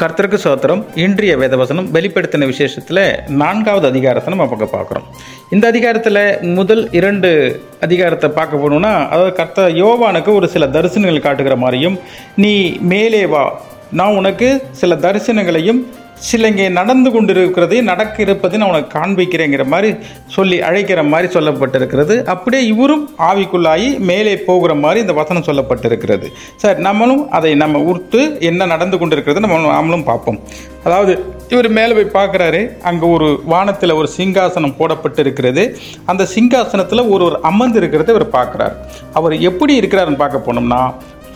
கர்த்தருக்கு சோத்திரம் இன்றைய வேதவசனம் வெளிப்படுத்தின விசேஷத்தில் நான்காவது அதிகாரத்தை நம்ம பக்கம் பார்க்குறோம். இந்த அதிகாரத்தில் முதல் இரண்டு அதிகாரத்தை பார்க்க போனோம்னா அதாவது கர்த்த யோவானுக்கு ஒரு சில தரிசனங்கள் காட்டுகிற மாதிரியும் நீ மேலே வா நான் உனக்கு சில தரிசனங்களையும் சில இங்கே நடந்து கொண்டிருக்கிறதையும் நடக்க இருப்பதையும் நான் உனக்கு காண்பிக்கிறேங்கிற மாதிரி சொல்லி அழைக்கிற மாதிரி சொல்லப்பட்டிருக்கிறது. அப்படியே இவரும் ஆவிக்குள்ளாகி மேலே போகிற மாதிரி இந்த வசனம் சொல்லப்பட்டிருக்கிறது. சார் நம்மளும் அதை நம்ம உர்த்து என்ன நடந்து கொண்டிருக்கிறது நம்ம நாமளும் பார்ப்போம். அதாவது இவர் மேலே போய் பார்க்குறாரு. அங்கே ஒரு வானத்தில் ஒரு சிங்காசனம் போடப்பட்டு இருக்கிறது அந்த சிங்காசனத்தில் ஒரு ஒரு அமர்ந்து இருக்கிறத இவர் பார்க்குறாரு. அவர் எப்படி இருக்கிறாருன்னு பார்க்க போனோம்னா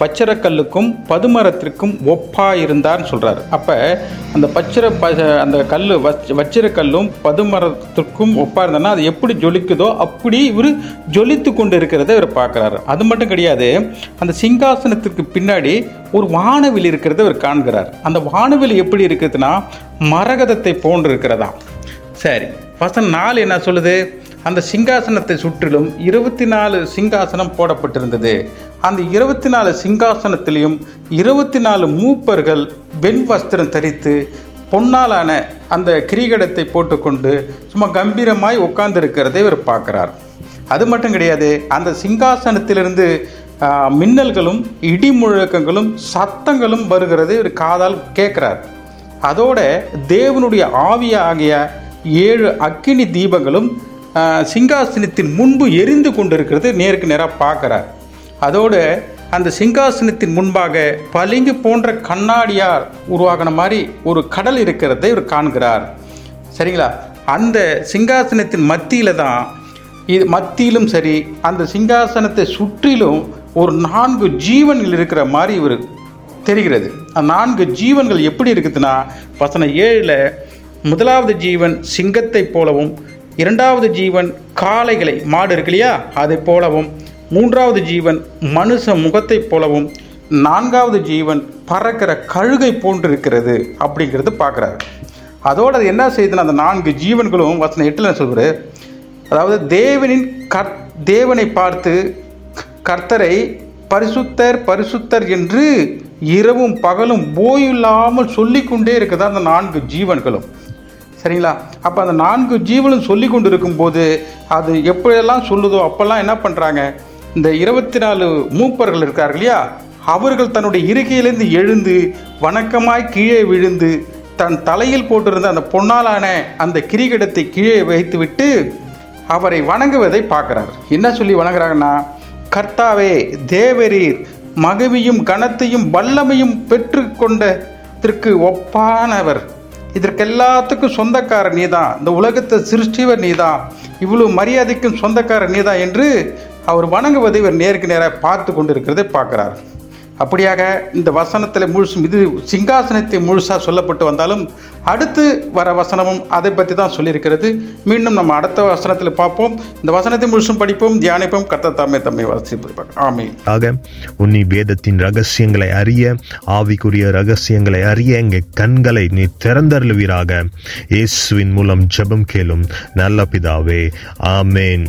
பச்சரக்கல்லுக்கும் பதுமரத்திற்கும் ஒப்பா இருந்தார்னு சொல்கிறார் அப்போ அந்த பச்சர ப அந்த கல் வச்சிரக்கல்லும் பதுமரத்திற்கும் ஒப்பா இருந்தனா அது எப்படி ஜொலிக்குதோ அப்படி இவர் ஜொலித்து கொண்டு இருக்கிறத இவர் பார்க்குறாரு. அது மட்டும் கிடையாது அந்த சிங்காசனத்திற்கு பின்னாடி ஒரு வானவில் இருக்கிறத இவர் காண்கிறார். அந்த வானவில் எப்படி இருக்குதுன்னா மரகதத்தை போன்று இருக்கிறதா சரி வசனம் நாலு என்ன சொல்லுது? அந்த சிங்காசனத்தை சுற்றிலும் இருபத்தி நாலு சிங்காசனம் போடப்பட்டிருந்தது. அந்த இருபத்தி நாலு சிங்காசனத்திலையும் இருபத்தி நாலு மூப்பர்கள் வெண் வஸ்திரம் தரித்து பொன்னாலான அந்த கிரீகடத்தை போட்டுக்கொண்டு சும்மா கம்பீரமாய் உட்கார்ந்துருக்கிறதை இவர் பார்க்குறார். அது மட்டும் கிடையாது அந்த சிங்காசனத்திலிருந்து மின்னல்களும் இடி முழக்கங்களும் சத்தங்களும் வருகிறது இவர் காதால் கேட்குறார். அதோட தேவனுடைய ஆவியாகிய ஏழு அக்கினி தீபங்களும் சிங்காசனத்தின் முன்பு எரிந்து கொண்டிருக்கிறது நேருக்கு நேராக பார்க்குறார். அதோடு அந்த சிங்காசனத்தின் முன்பாக பளிங்கு போன்ற கண்ணாடியார் உருவாகின மாதிரி ஒரு கடல் இருக்கிறதை இவர் காண்கிறார். சரிங்களா? அந்த சிங்காசனத்தின் மத்தியில் தான் இது மத்தியிலும் சரி அந்த சிங்காசனத்தை சுற்றிலும் ஒரு நான்கு ஜீவன்கள் இருக்கிற மாதிரி இவர் தெரிகிறது. அந்த நான்கு ஜீவன்கள் எப்படி இருக்குதுன்னா வசனம் ஏழில் முதலாவது ஜீவன் சிங்கத்தை போலவும் இரண்டாவது ஜீவன் காளைகளை மாடு இருக்கு இல்லையா? அதை போலவும் மூன்றாவது ஜீவன் மனுஷ முகத்தைப் போலவும் நான்காவது ஜீவன் பறக்கிற கழுகை போன்று இருக்கிறது அப்படிங்கிறது பார்க்குறாரு. அதோடு அது என்ன செய்யுதுன்னா அந்த நான்கு ஜீவன்களும் வசனம் எட்டில் சொல்கிறார் அதாவது தேவனின் கர் தேவனை பார்த்து கர்த்தரை பரிசுத்தர் பரிசுத்தர் என்று இரவும் பகலும் போயில்லாமல் சொல்லிக்கொண்டே இருக்குதா அந்த நான்கு ஜீவன்களும். சரிங்களா? அப்போ அந்த நான்கு ஜீவனும் சொல்லி கொண்டு இருக்கும்போது அது எப்படியெல்லாம் சொல்லுதோ அப்போல்லாம் என்ன பண்ணுறாங்க இந்த இருபத்தி நாலு மூப்பர்கள் இருக்கார்கள் இல்லையா? அவர்கள் தன்னுடைய இருக்கையிலேருந்து எழுந்து வணக்கமாய் கீழே விழுந்து தன் தலையில் போட்டிருந்த அந்த பொன்னாலான அந்த கிரிகிடத்தை கீழே வைத்துவிட்டு அவரை வணங்குவதை பார்க்குறார். என்ன சொல்லி வணங்குறாங்கன்னா கர்த்தாவே தேவரீர் மகிமையும் கனத்தையும் வல்லமையும் பெற்றுக்கொண்டதற்கு ஒப்பானவர். இதற்கெல்லாத்துக்கும் சொந்தக்காரர் நீதான். இந்த உலகத்தை சிருஷ்டிவர் நீதான். இவ்வளவு மரியாதைக்கும் சொந்தக்காரர் நீதான் என்று அவர் வணங்குவதை இவர் நேருக்கு நேராக பார்த்து கொண்டிருக்கிறதை பார்க்கிறார். அப்படியாக இந்த வசனத்தில் முழுசும் இது சிங்காசனத்தை முழுசாக சொல்லப்பட்டு வந்தாலும் அடுத்து வர வசனமும் அதை பற்றி தான் சொல்லியிருக்கிறது. மீண்டும் நம்ம அடுத்த வசனத்தில் பார்ப்போம். இந்த வசனத்தை முழுசும் படிப்போம் தியானிப்போம். கத்த தாமே தம்மை வசிப்பார் ஆமே ஆக உன்னி வேதத்தின் ரகசியங்களை அறிய ஆவிக்குரிய ரகசியங்களை அறிய எங்கள் கண்களை நீ திறந்தருளுவீராக. இயேசுவின் மூலம் ஜெபம் கேளும் நல்ல பிதாவே. ஆமேன்.